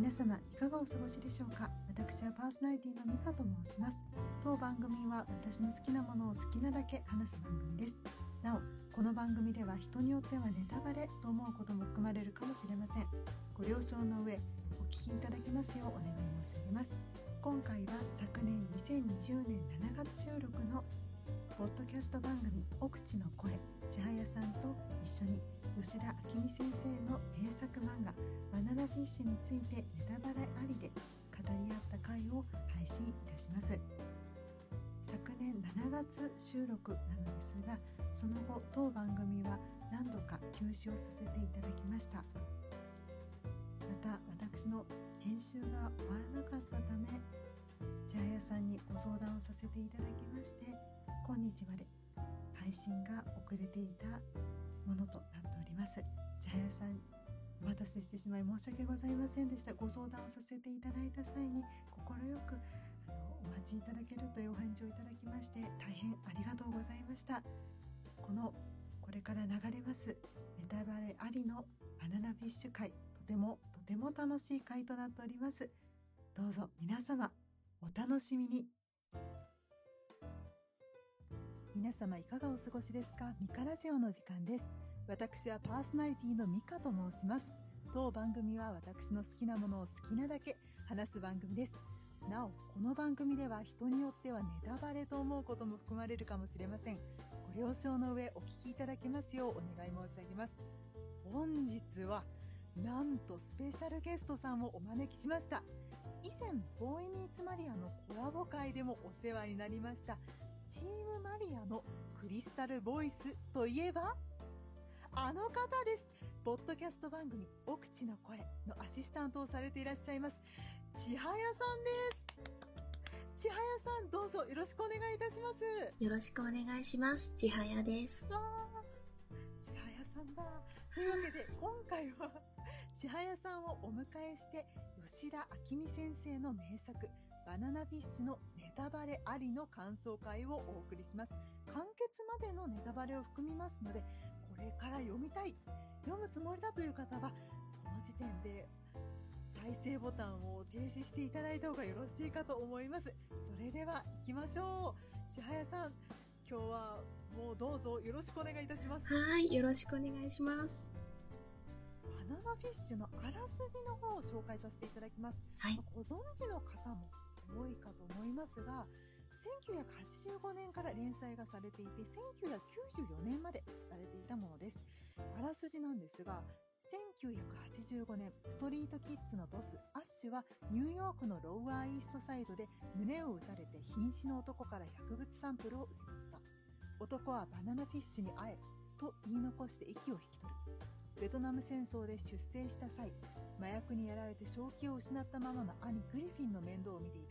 皆様いかがお過ごしでしょうか？私はパーソナリティのミカと申します。当番組は私の好きなものを好きなだけ話す番組です。なおこの番組では人によってはネタバレと思うことも含まれるかもしれません。ご了承の上お聞きいただけますようお願い申し上げます。今回は昨年2020年7月収録のポッドキャスト番組「奥地の声」千早さんと一緒に吉田明美先生の名作漫画「バナナフィッシュ」についてネタバレありで語り合った回を配信いたします。昨年7月収録なのですがその後当番組は何度か休止をさせていただきました。また私の編集が終わらなかったため千早さんにご相談をさせていただきまして今日まで配信が遅れていたものとなっております。茶屋さんお待たせしてしまい申し訳ございませんでした。ご相談をさせていただいた際に快くあのお待ちいただけるというお返事をいただきまして大変ありがとうございました。このこれから流れますネタバレありのバナナフィッシュ会とてもとても楽しい回となっております。どうぞ皆様お楽しみに。皆様いかがお過ごしですか？ミカラジオの時間です。私はパーソナリティのミカと申します。当番組は私の好きなものを好きなだけ話す番組です。なおこの番組では人によってはネタバレと思うことも含まれるかもしれません。ご了承の上お聞きいただけますようお願い申し上げます。本日はなんとスペシャルゲストさんをお招きしました。以前ボーイミーツマリアのコラボ会でもお世話になりました。チームマリアのクリスタルボイスといえば、あの方です。ポッドキャスト番組、奥地の声のアシスタントをされていらっしゃいます、千早さんです。千早さん、どうぞよろしくお願いいたします。よろしくお願いします。千早です。千早さんだ。というわけで、今回は、千早さんをお迎えして、吉田明美先生の名作、バナナフィッシュのネタバレありの感想会をお送りします。完結までのネタバレを含みますので、これから読みたい、読むつもりだという方は、この時点で再生ボタンを停止していただいた方がよろしいかと思います。それでは行きましょう。千早さん、今日はもうどうぞよろしくお願いいたします。はい、よろしくお願いします。バナナフィッシュのあらすじの方を紹介させていただきます。はい、ご存知の方も多いかと思いますが1985年から連載がされていて1994年までされていたものです。あらすじなんですが1985年ストリートキッズのボスアッシュはニューヨークのロウアーイーストサイドで胸を撃たれて瀕死の男から薬物サンプルを受け取った。男はバナナフィッシュに会えと言い残して息を引き取る。ベトナム戦争で出征した際麻薬にやられて正気を失ったままの兄グリフィンの面倒を見ていた。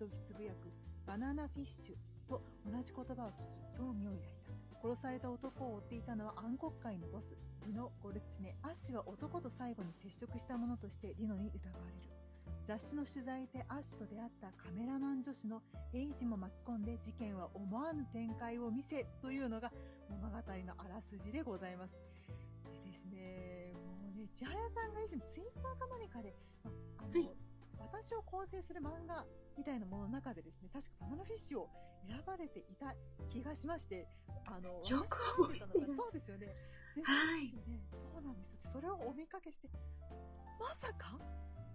々つぶやくバナナフィッシュと同じ言葉を聞き興味を抱いた。殺された男を追っていたのは暗黒界のボスリノ・ゴルツネ。アッシュは男と最後に接触した者としてリノに疑われる。雑誌の取材でアッシュと出会ったカメラマン女子のエイジも巻き込んで事件は思わぬ展開を見せというのが物語のあらすじでございます。でですねで千早さんが以前ツイッターか何かで、あの、はい、私を構成する漫画みたいなものの中でですね、確かバナナフィッシュを選ばれていた気がしまして、あの、よく覚えてます。そうですよね。はい。そうなんですよ。それをお見かけして、まさか？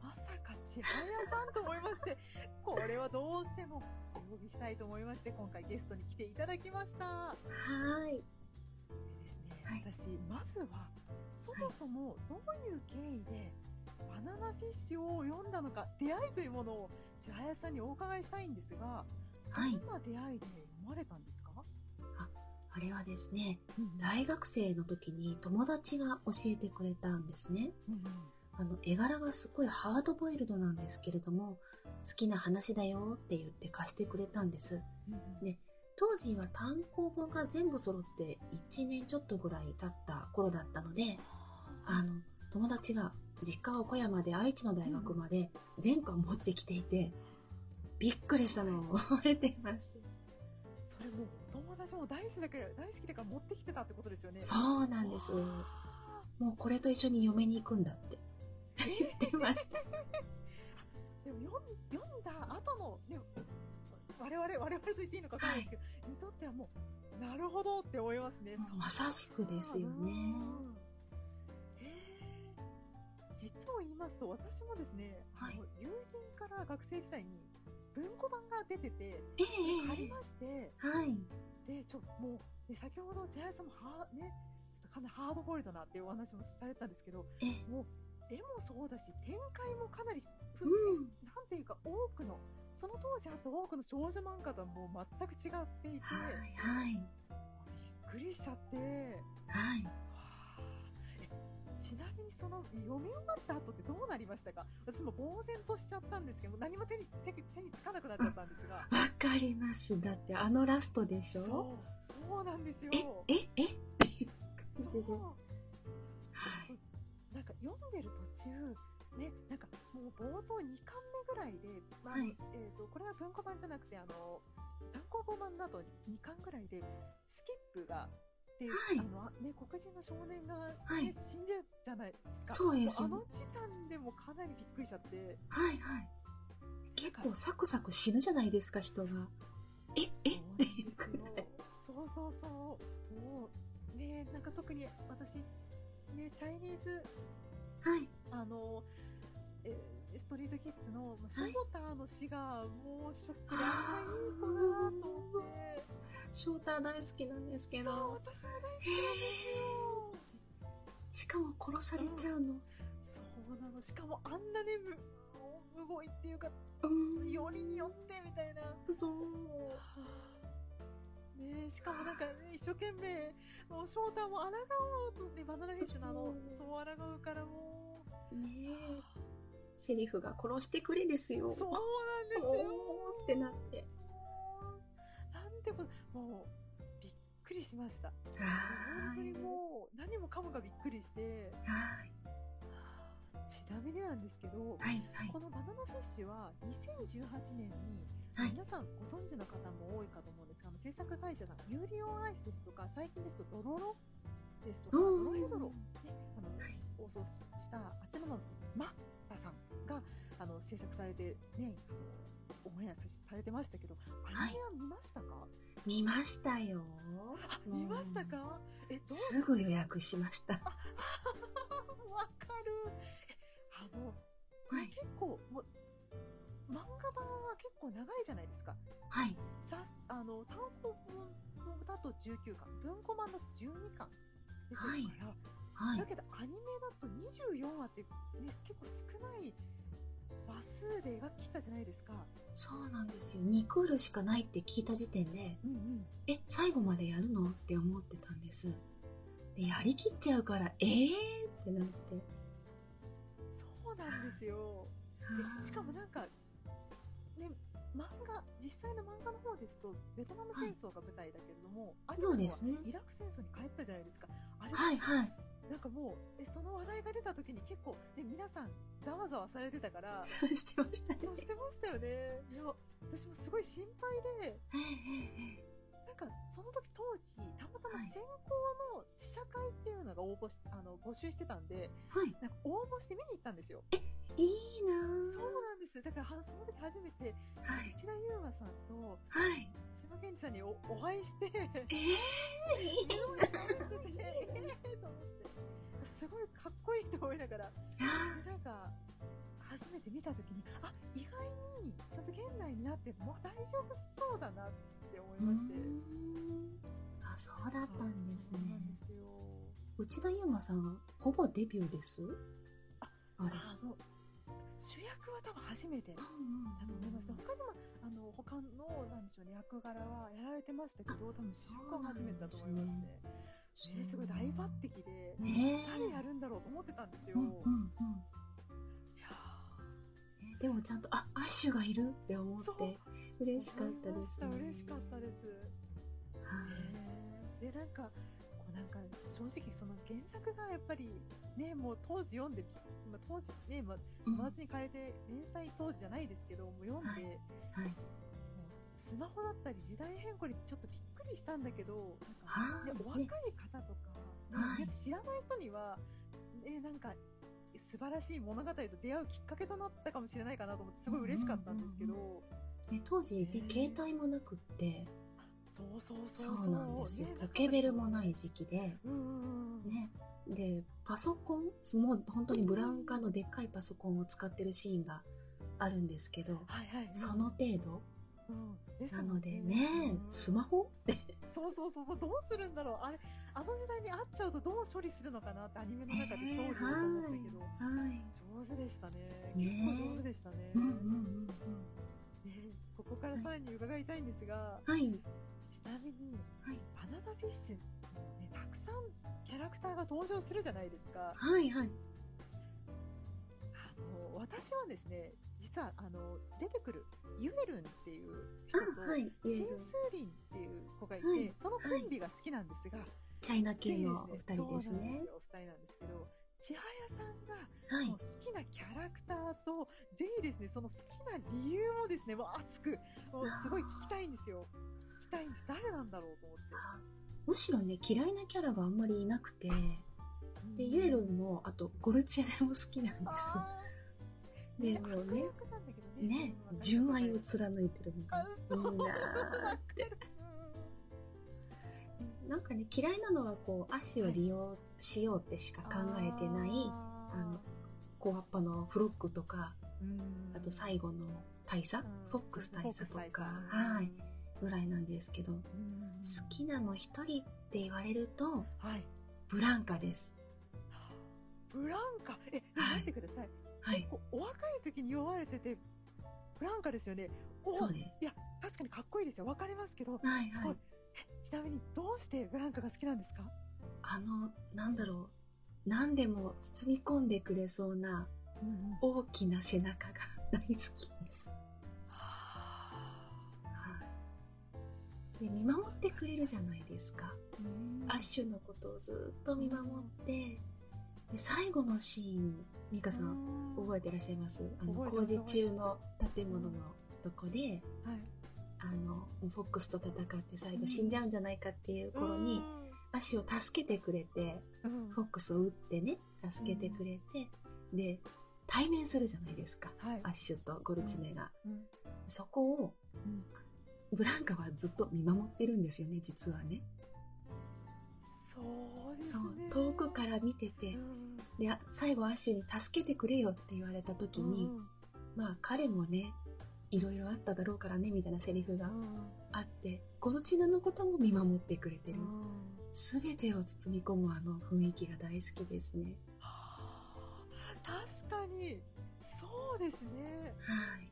まさか千早さんと思いまして、これはどうしてもお呼びしたいと思いまして、今回ゲストに来ていただきました。はい。ですね、はい、私まずはそもそもどういう経緯でバナナフィッシュを読んだのか出会いというものを千早さんにお伺いしたいんですが、はい、どんな出会いで読まれたんですか？ああれはですね、うん、大学生の時に友達が教えてくれたんですね。うんうん。あの、絵柄がすごいハードボイルドなんですけれども、好きな話だよって言って貸してくれたんです。うん、で、当時は単行本が全部揃って1年ちょっとぐらい経った頃だったので、あの、友達が実家は岡山で愛知の大学まで全巻持ってきていて、びっくりしたのを覚えています。それもうお友達も大好きだから、大好きだから持ってきてたってことですよね。そうなんです。もうこれと一緒に嫁に行くんだって。言ってました。でも読ん読んだ後の、ね、我々、我々と言っていいのかわかんないですけど、はい、にとってはもう、なるほどって思いますね。まさしくですよね。実を言いますと、私もですね、はい、友人から学生時代に文庫版が出てて、えー、借りまして、はい。で、ちょ、もう、で先ほど、ジャイさんもは、ね、ちょっとかなりハードボイルドなっていうお話もされたんですけど、もう、絵もそうだし、展開もかなり、うん、なんていうか、多くの、その当時あった多くの少女漫画とはもう全く違っていて、はい、はい。びっくりしちゃって、はい。ちなみにその読み終わった後ってどうなりましたか？私も呆然としちゃったんですけど何も手に手手につかなくなっちゃったんですが。わかります。だってあのラストでしょ？そうそうなんですよ。えええ？っていう感じで、はい、なんか読んでる途中ね、なんかもう冒頭2巻目ぐらいで、まあ、はい、えっ、ー、と、これは文庫版じゃなくて、あの、単行本版だと2巻ぐらいで、スキップがで、はい、あのね、黒人の少年が、ね、はい、死んじゃうじゃないですか。そうですあの時短でもかなりびっくりしちゃって。はいはい。結構サクサク死ぬじゃないですか、人が。え、え？っていうそうそうそう。もう、ね、なんか特に私、ね、チャイニーズ、はい。あの、えストリートキッズのショボターの死がもうショックであいい子だなと思って。ショーター大好きなんですけど。そう、私も大好きなんですよ。しかも殺されちゃうの。うん、そうなの。しかもあんなね、む、むごいっていうか、うん、よりによってみたいな。そう。ねしかもなんか、ね、一生懸命、もう翔太も抗おうとね、バナナフィッシュのあの、そう抗うからもう。ねえ。セリフが殺してくれですよ。そうなんですよ。ってなって。てこと、もう、びっくりしました。本当にもう、何もかもがびっくりして、ちなみになんですけど、はいはい、このバナナフィッシュは2018年に、はい、皆さんご存知の方も多いかと思うんですが、あの制作会社さん、ユーリオンアイスですとか、最近ですとドロロですとか、ドロヘドロ、ね、あの、はい、放送したあちらのマッタさんがあの制作されてね、オンエアされてましたけど、アニメは見ましたか、はい、見ましたよ。あ、見ましたか？え、すぐ予約しました。わかる。あの、はい、結構、もう、漫画版は結構長いじゃないですか。はい。ざあの、単行本だと19巻、文庫版の12巻出てるから、はい、だけどアニメだと24話って、ね、結構少ない話数で描きたじゃないですか。そうなんですよ。2クールしかないって聞いた時点で、うんうん、え、最後までやるの？って思ってたんです。で、やりきっちゃうから、えー？ってなって。そうなんですよ。でしかもなんか、ね、漫画、実際の漫画の方ですと、ベトナム戦争が舞台だけれども、はい、そうですね。イラク戦争に帰ったじゃないですか。あれはいはい。なんかもう、え、その話題が出た時に結構、ね、皆さん、ざわざわされてたから。そうしてましたね。そうしてましたよね。いや、私もすごい心配で、なんか、その時当時、たまたま先行の試写会っていうのが応募し、あの、募集してたんで、はい。なんか応募して見に行ったんですよ。え、いいなそうなんです。だから、その時初めて、はい、内田祐馬さんと、はい。島健二さんにおお会いして、えー、えー、えー、と思って。すごいかっこいいと思いながら、なんか、初めて見たときに、あ、意外に、ちゃんと現代になってもう大丈夫そうだなって思いまして。あ、そうだったんですね。そうなんですよ。内田悠馬さん、ほぼデビューです？あ、あれあの、主役は多分初めてだと思います。他にも、あの、他の、なんでしょうね、役柄はやられてましたけど、多分主役は初めてだと思いますね。ね、すごい大抜擢で、ね、誰やるんだろうと思ってたんですよ。うんうんうん、でもちゃんと、あ、アッシュがいるって思って嬉しかったです、ね。嬉しかったです。はい。で、なんか、こうなんか、正直その原作がやっぱり、ね、もう当時読んで、まあ、当時ね、まあ、友達に変えて、連載当時じゃないですけど、もう読んで、はい、はい。スマホだったり時代変更にちょっとびっくりしたんだけど、なんか、ね、お若い方とか、ね、知らない人には、え、なんか、す素晴らしい物語と出会うきっかけとなったかもしれないかなと思ってすごい嬉しかったんですけど、ね、当時、ね、携帯もなくって。そうそうそうそう。なんですよ、ね、ポケベルもない時期で、ね、でパソコンもう本当にブラウン管のでっかいパソコンを使ってるシーンがあるんですけど、はいはい、その程度、うん、なのでね、うん、スマホ？そうそうそうそう。どうするんだろう。あれあの時代に会っちゃうとどう処理するのかなってアニメの中でストーリーだと思ったけど、はい、上手でしたね。結構上手でしたね、ここからさらに伺いたいんですが、はい、ちなみに、はい、バナナフィッシュ、ね、たくさんキャラクターが登場するじゃないですか。はいはい。あの私はですね、実はあの出てくるユエルンっていう人と、はい、シンスーリンっていう子がいて、はい、そのコンビが好きなんですが、はい、チャイナ系のお二人ですね。お二人なんですけど、千早さんが好きなキャラクターと、ぜひですね、その好きな理由をですね、もう熱く、もうすごい聞きたいんですよ。聞きたいんです。誰なんだろうと思って。むしろね、嫌いなキャラがあんまりいなくて、で、ユエも、あと、ゴルチェネも好きなんです。で、もうね、ね、純愛を貫いてるのがいいなーって。なんかね、嫌いなのはこう、アッシュを利用しようってしか考えてない、あの、コアッパのフロックとか、あと最後の大佐、フォックス大佐とか、はい、ぐらいなんですけど、好きなの一人って言われると、はい、ブランカです。ブランカ？え、待ってください。はい。お若い時に読まれてて、ブランカですよね。そうね。いや、確かにかっこいいですよ。わかりますけど、はいはい。ちなみにどうしてブランカが好きなんですか？あの、なんだろう。何でも包み込んでくれそうな、大きな背中が大好きです。で、見守ってくれるじゃないですか。アッシュのことをずっと見守って、で、最後のシーン、ミカさん、覚えてらっしゃいます？あの、工事中の建物のとこで、はい、あの、フォックスと戦って最後死んじゃうんじゃないかっていう頃に、アッシュを助けてくれて、フォックスを撃ってね、助けてくれて、で、対面するじゃないですか。はい、アッシュとゴルツネが。そこを、ブランカはずっと見守ってるんですよね、実はね。そうですね。遠くから見てて、うん、で、最後アッシュに助けてくれよって言われた時に、うん、まあ彼もね、いろいろあっただろうからね、みたいなセリフがあって、ゴルチナのことも見守ってくれてる。すべてを包み込むあの雰囲気が大好きですね。確かに、そうですね。はい。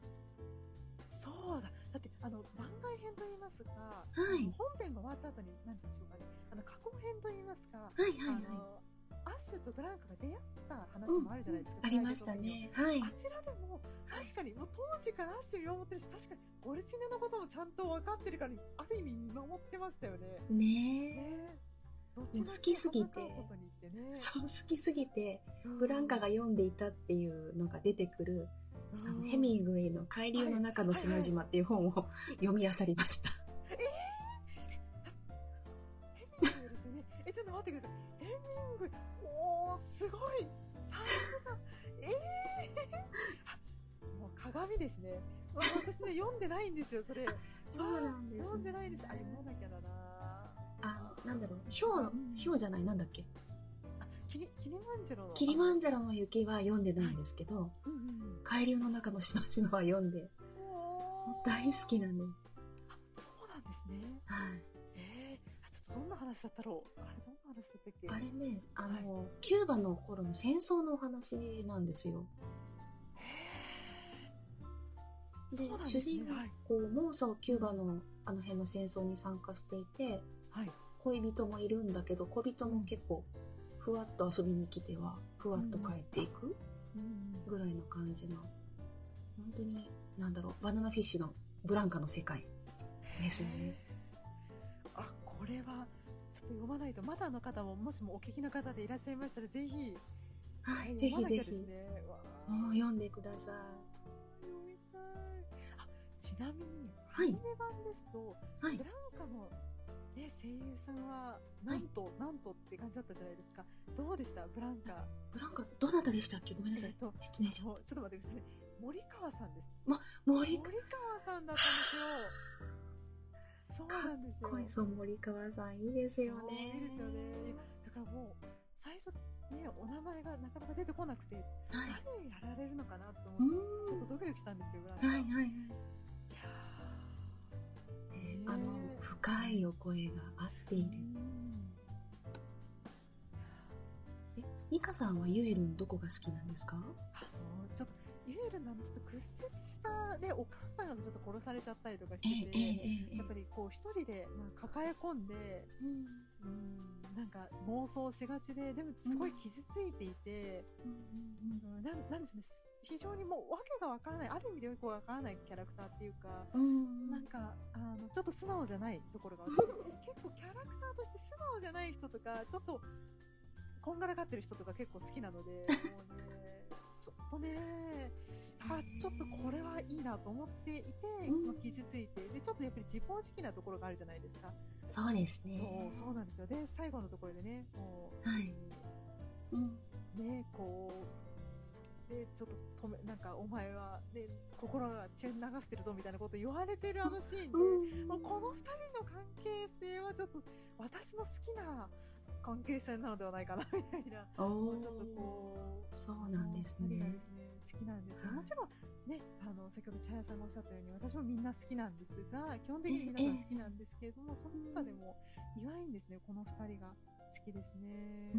そうだ。だって、あの、番外編と言いますか、はい、本編が終わった後に、何て言うんでしょうかね、あの、過去編と言いますか、はいはいはい。アッシュとブランカが出会った話もあるじゃないですか。うん、ありましたね。はい。あちらでも、確かに、もう当時からアッシュ見守ってるし、確かに、ゴルチネのこともちゃんと分かってるから、ある意味見守ってましたよね。ねえ。ね好きすぎて、ね、そう、好きすぎて、ブランカが読んでいたっていうのが出てくる、あのヘミングウェイの海流の中の島々っていう本を読み漁りました。えー、ヘミングウェイですよね。え、ちょっと待ってください。ヘミングすごい。さすが。えー、もう鏡ですね。私ね、読んでないんですよ、それ。そうなんです、ね、読んでないです。あ、読まなきゃだな。あ、なんだろう。ひょう、ひょうじゃない、なんだっけ？キリキリマンジャロのキリマンジャロの雪は読んでないんですけど、うんうん、海流の中の島々は読んで、大好きなんです。あ、そうなんですね。はい。どんな話だったろう？あれどんな話だったっけ？あれね、あの、はい、キューバの頃の戦争のお話なんですよ。で、ね、主人公もそう、キューバのあの辺の戦争に参加していて、はい、恋人もいるんだけど、恋人も結構ふわっと遊びに来ては、ふわっと帰っていくぐらいの感じの、本当に、なんだろう、バナナフィッシュのブランカの世界ですね。あ、これは、ちょっと読まないと、まだの方も、もしもお聞きの方でいらっしゃいましたら、ぜひ、はい、ぜひぜひ、もう読んでください。あ、ちなみに、はい、アニメ版ですと、はい、ブランカのね、声優さんは、なんと、はい、なんとって感じだったじゃないですか。どうでした？ブランカ。ブランカ、どなたでしたっけ？ごめんなさい。えっと、失礼しました。ちょっと待ってください。森川さんです。ま、森川さんだったんですよ。そうなんですよ。かっこいい、そう、森川さん、いいですよね。いいですよね。だからもう、最初、ね、お名前がなかなか出てこなくて、はい、誰やられるのかなと思って、ちょっとドキドキしたんですよ、はいはいはい。いやあの、深いお声が合っている。え、ミカさんはユエルンどこが好きなんですか？あの、ちょっと、ユエルンのちょっと屈折した、ね、お母さんがちょっと殺されちゃったりとかしてて、やっぱりこう一人で、まあ、抱え込んで、うん、うんなんか妄想しがちで、でもすごい傷ついていて、うん、なんなんですね、非常にもう訳がわからない、ある意味でよくわからないキャラクターっていうか、うん、なんか、あの、ちょっと素直じゃないところが結構キャラクターとして素直じゃない人とか、ちょっと、こんがらがってる人とか結構好きなので、もうね、ちょっとね、あ、ちょっとこれはいいなと思っていて、まあ、傷ついて、で、ちょっとやっぱり自暴自棄なところがあるじゃないですか。そうですね。そう、そうなんですよ。で、最後のところでね、もう、はい。うん。ね、こう、で、ちょっと止め、なんか、お前は、ね、心が血流してるぞみたいなこと言われてるあのシーンで、うん、もうこの二人の関係性はちょっと、私の好きな関係性なのではないかな、みたいな。ちょっとこう、そうなんですね。ね好きなんですよ。もちろん、ね、あの、先ほど茶屋さんがおっしゃったように、私もみんな好きなんですが、基本的に皆さん好きなんですけれども、その中でも、意外にですね、この二人が好きですね。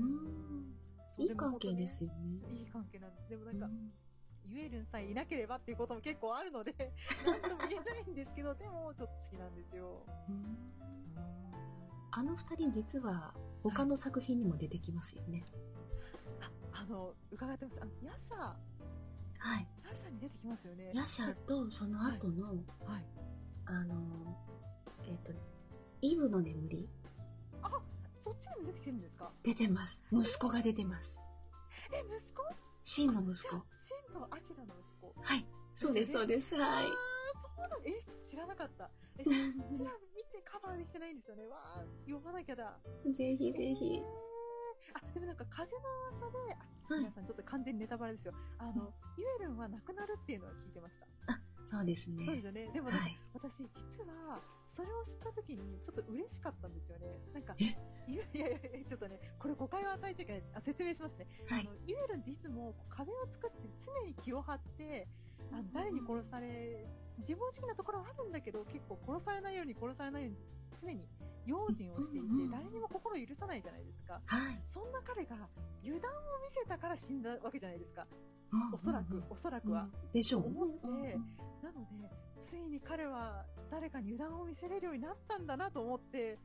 いい関係ですよね。いい関係なんです。でもなんか、ゆえるんさえいなければっていうことも結構あるので、なんとも言えないんですけど、でもちょっと好きなんですよ。あの二人実は他の作品にも出てきますよね。あ、あの、伺ってます。あの、ヤシャはい。ヤシャに出てきますよね。ヤシャとその後の、はい。はい、あの、えっ、ー、と、イブの眠り。あ、そっちにも出てきてるんですか？出てます。息子が出てます。え、息子？シンの息子。シンとアキラの息子。はい。そうです、そうです。はい。あそうなんえ、知らなかった。え、そちら見てカバーできてないんですよね。わあ、読まなきゃだ。ぜひぜひ。あ、でもなんか風の噂で、あ、皆さんちょっと完全にネタバレですよ。あの、ユエルンは亡くなるっていうのは聞いてました。あ、そうですね。そうですよね。でもなんか、はい、私実は、それを知った時にちょっと嬉しかったんですよね。なんか、いやいやいや、ちょっとね、これ誤解を与えちゃいけないです。あ、説明しますね。はい、あの、ユエルンっていつも壁を作って常に気を張って、あの誰に殺され、自暴自棄なところはあるんだけど、結構殺されないように殺されないように常に用心をしていて、誰にも心を許さないじゃないですか。はい。そんな彼が油断を見せたから死んだわけじゃないですか。おそらく、おそらくは。でしょう。思って、なので、ついに彼は誰かに油断を見せれるようになったんだなと思って、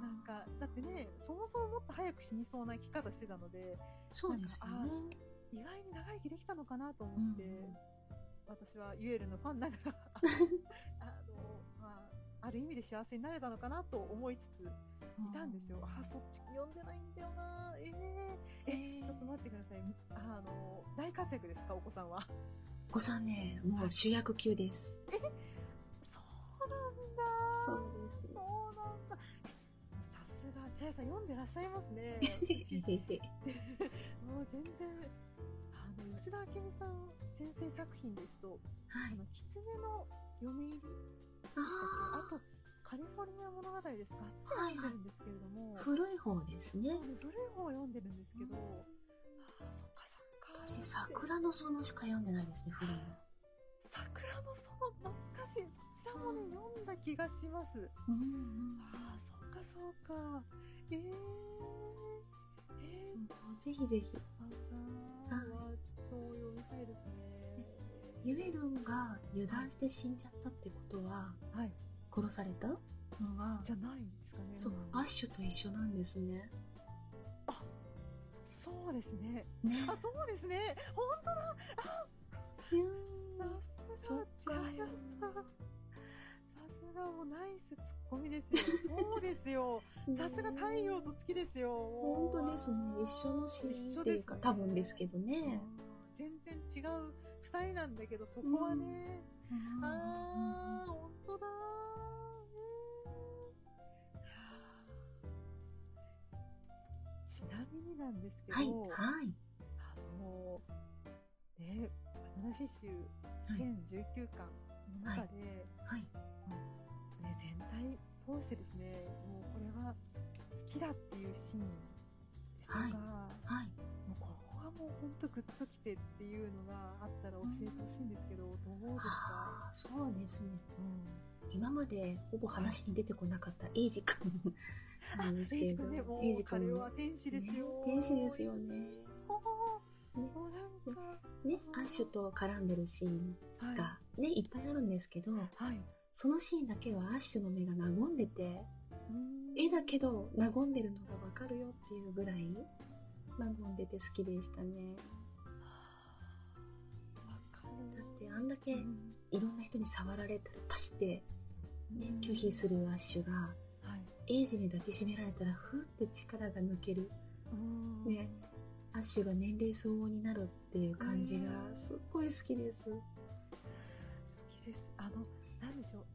なんか、だってね、そもそももっと早く死にそうな生き方してたので、そうですよね。意外に長生きできたのかなと思って、私はユエルのファンながら あの、まあ、ある意味で幸せになれたのかなと思いつつ、いたんですよ。あ、そっち読んでないんだよなえー、えー、ちょっと待ってください。あの、大活躍ですか、お子さんは？お子さんね、もう主役級です。えそうなんだそうです。そうなんだ。さすが、茶屋さん読んでらっしゃいますね。もう全然、あの、吉田明美さん先生作品ですと、はい、あの、狐の嫁入りああと、カリフォルニア物語ですか？あっち読んでるんですけれども。古い方ですね。古い方を読んでるんですけど、ああ、そっかそっか。私、桜の園しか読んでないですね、古いの。桜の園、懐かしい。そちらもね、うん、読んだ気がします。うん、うん、ああ、そっかそっか。ええー、えー、ぜひぜひ。ユエルンが油断して死んじゃったってことは、はい、殺された？のは、じゃないんですかね。そう、アッシュと一緒なんですね。あ、そうですね。ね。あ、そうですね。本当だ。あ、いやさすが、茶屋さん。さすがもうナイスツッコミですよ。そうですよ。さすが太陽と月ですよ。本当ですね。一緒の詩っていうか、ね、多分ですけどね。全然違う人なんだけど、そこはね、うん、あー、本当だちなみになんですけど、はい、はい、あの、ね、バナナフィッシュ全19巻の中で、はい、はい、ね、全体通してですね、もうこれは好きだっていうシーンですとか、はい、はい、もうこはもう本当グッときてっていうのがあったら教えてほしいんですけど、どうですか？そうですね。うん。今までほぼ話に出てこなかったエイジ君なんですエイけれどジ君ね、もうエイジ君彼は天使ですよ。ね天使ですよね。ねね、アッシュと絡んでるシーンはい。がね、いっぱいあるんですけど、はい。そのシーンだけはアッシュの目が和んでて、うん絵だけど和んでるのがわかるよっていうぐらい和んでて好きでしたね。だってあんだけうんいろんな人に触られたらパシって、ねうん、拒否するアッシュが、はい。エイジに抱きしめられたらふーって力が抜ける。うんねアッシュが年齢相応になるっていう感じがすっごい好きです。好きです。あの、なんでしょう。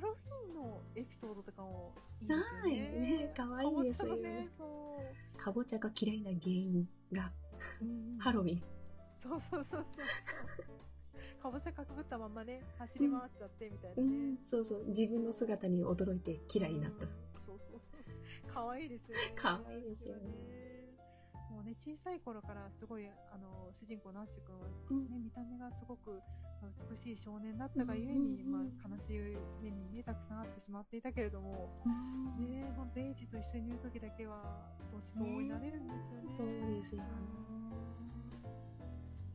ハロウィンのエピソードとかもいいですよはいね。ね可愛いですよかぼちゃのね、そかぼちゃが嫌いな原因がう。うんハロウィン。そうそうそうそう。かぼちゃかぶったままね、走り回っちゃってみたいなうね。ん、そうそう。自分の姿に驚いて嫌いになったうん。そうそうそう。可愛いですよね。可愛いですよね。ね、小さい頃からすごい、あの、主人公のアッシュ君はうんね、見た目がすごくまあ美しい少年だったがゆえに、うんうんうんまあ、悲しい目にね、たくさんあってしまっていたけれども、ね、本当エイジと一緒にいる時だけは、年相応になれるんですよね。そうですよね。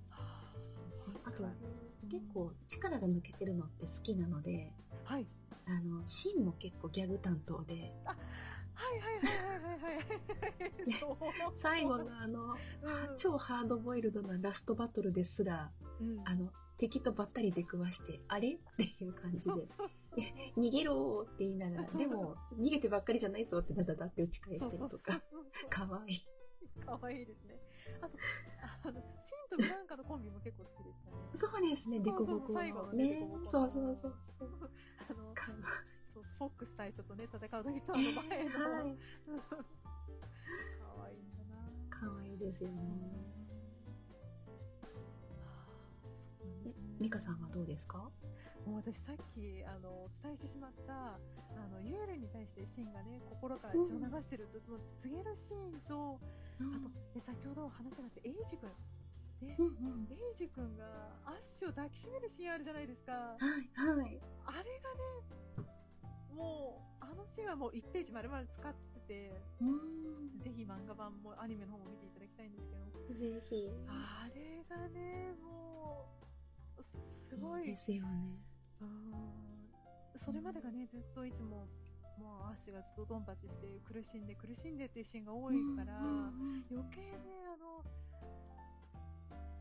はあそうですね。あとわか、る結構力が抜けてるのって好きなので、はい。あの、シンも結構ギャグ担当で、はいはいはいはいはいはい。最後のあの、うん。超ハードボイルドなラストバトルですら、うん。あの、敵とばったり出くわして、あれ？っていう感じで、逃げろーって言いながら、でも、逃げてばっかりじゃないぞってダダダって打ち返したりとか、かわいい。そうかわい。いですね。あと、あの、シンとブランカのコンビも結構好きでしたね。そうですね、デコボコそうそう最後のの。ね。そうそうそうそう。あの、かそうフォックス大佐とね、戦う時とあの前の。はい。かわいいんだなかわいいですよね。ねミカさんはどうですか？もう私さっきあのお伝えしてしまったあのユールに対してシンがね心から血を流してると、その告げるシーンとあとえ先ほど話があってエイジ君ね、うんうん。エイジ君がアッシュを抱きしめるシーンあるじゃないですかはい、はい。あれがねもうあのシーンはもう1ページ丸々使っててうん。ぜひ漫画版もアニメの方も見ていただきたいんですけどぜひ。あれがねもうすごいいいですよね。うんそれまでがね、ずっといつも、もうアッシュがずっとドンパチして苦しんで苦しんでっていうシーンが多いから、余計ね、あの、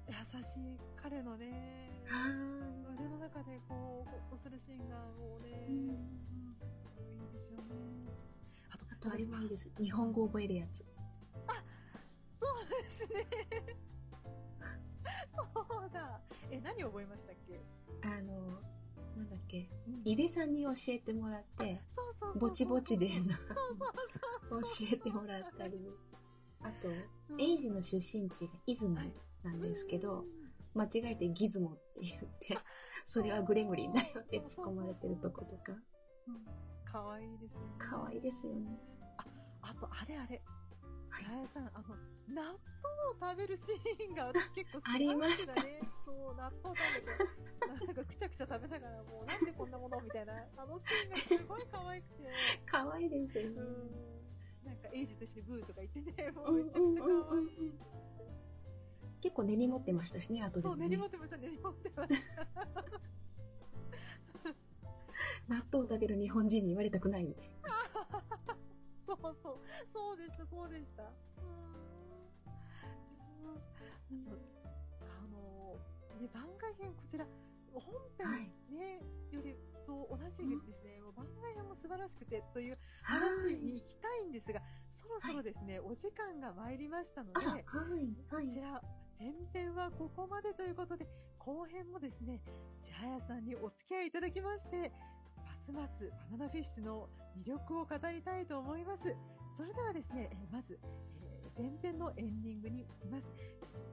優しい彼のね、うん腕の中でこう、ほっとするシーンがもうね、うん。あれもいいです。日本語覚えるやつ。そうですね。そうだ。え、何覚えましたっけ？あの、なんだっけ？うんイベさんに教えてもらって、ぼちぼちで教えてもらったり。あと、うんエイジの出身地が出雲なんですけど、間違えてギズモって言って、それはグレムリンだよって突っ込まれてるとことか、うん可愛いですよね。可愛いですよね。あと、あれあれ。はい八重さん、あの、納豆を食べるシーンが 私結構好きなんですよね。そう、納豆食べて、なんかくちゃくちゃ食べながら、もうなんでこんなものみたいな、あのシーンがすごい可愛くて、可愛いですよね。うん。なんか、エイジと一緒にブーとか言ってね、もううんめちゃくちゃ可愛い。結構根に持ってましたしね、後でそう、根に持。ってました、根に持ってました。納豆を食べる日本人に言われたくないみたいそうそう、そうでした、そうでした。うんあと、あの、ね、番外編、こちら、本編ね、よりと同じですね、もう番外編も素晴らしくてというな。話に行きたいんですが、そろそろですね、お時間が参りましたので、はい。こちら、前編はここまでということで、後編もですね、千早さんにお付き合いいただきまして、ますますバナナフィッシュの魅力を語りたいと思います。それではですね、まず、え前編のエンディングにいます。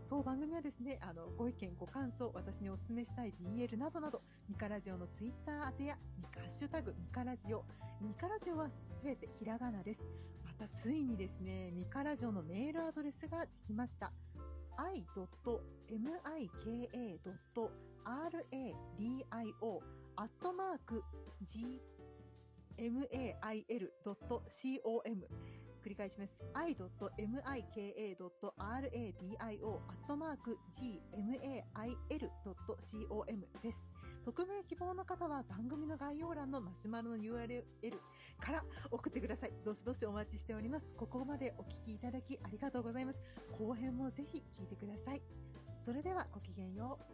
当番組はですね、あの、ご意見、ご感想、私にお勧めしたい BL などなど、ミカラジオのツイッター宛てや、ハッシュタグ、ミカラジオ。ミカラジオはすべてひらがなです。また、ついにですね、ミカラジオのメールアドレスができました。i.mika.radio アットマーク gmail.com 繰り返します。i.mika.radio.gmail.com です。匿名希望の方は番組の概要欄のマシュマロの URL から送ってください。どしどしお待ちしております。ここまでお聞きいただきありがとうございます。後編もぜひ聞いてください。それではごきげんよう。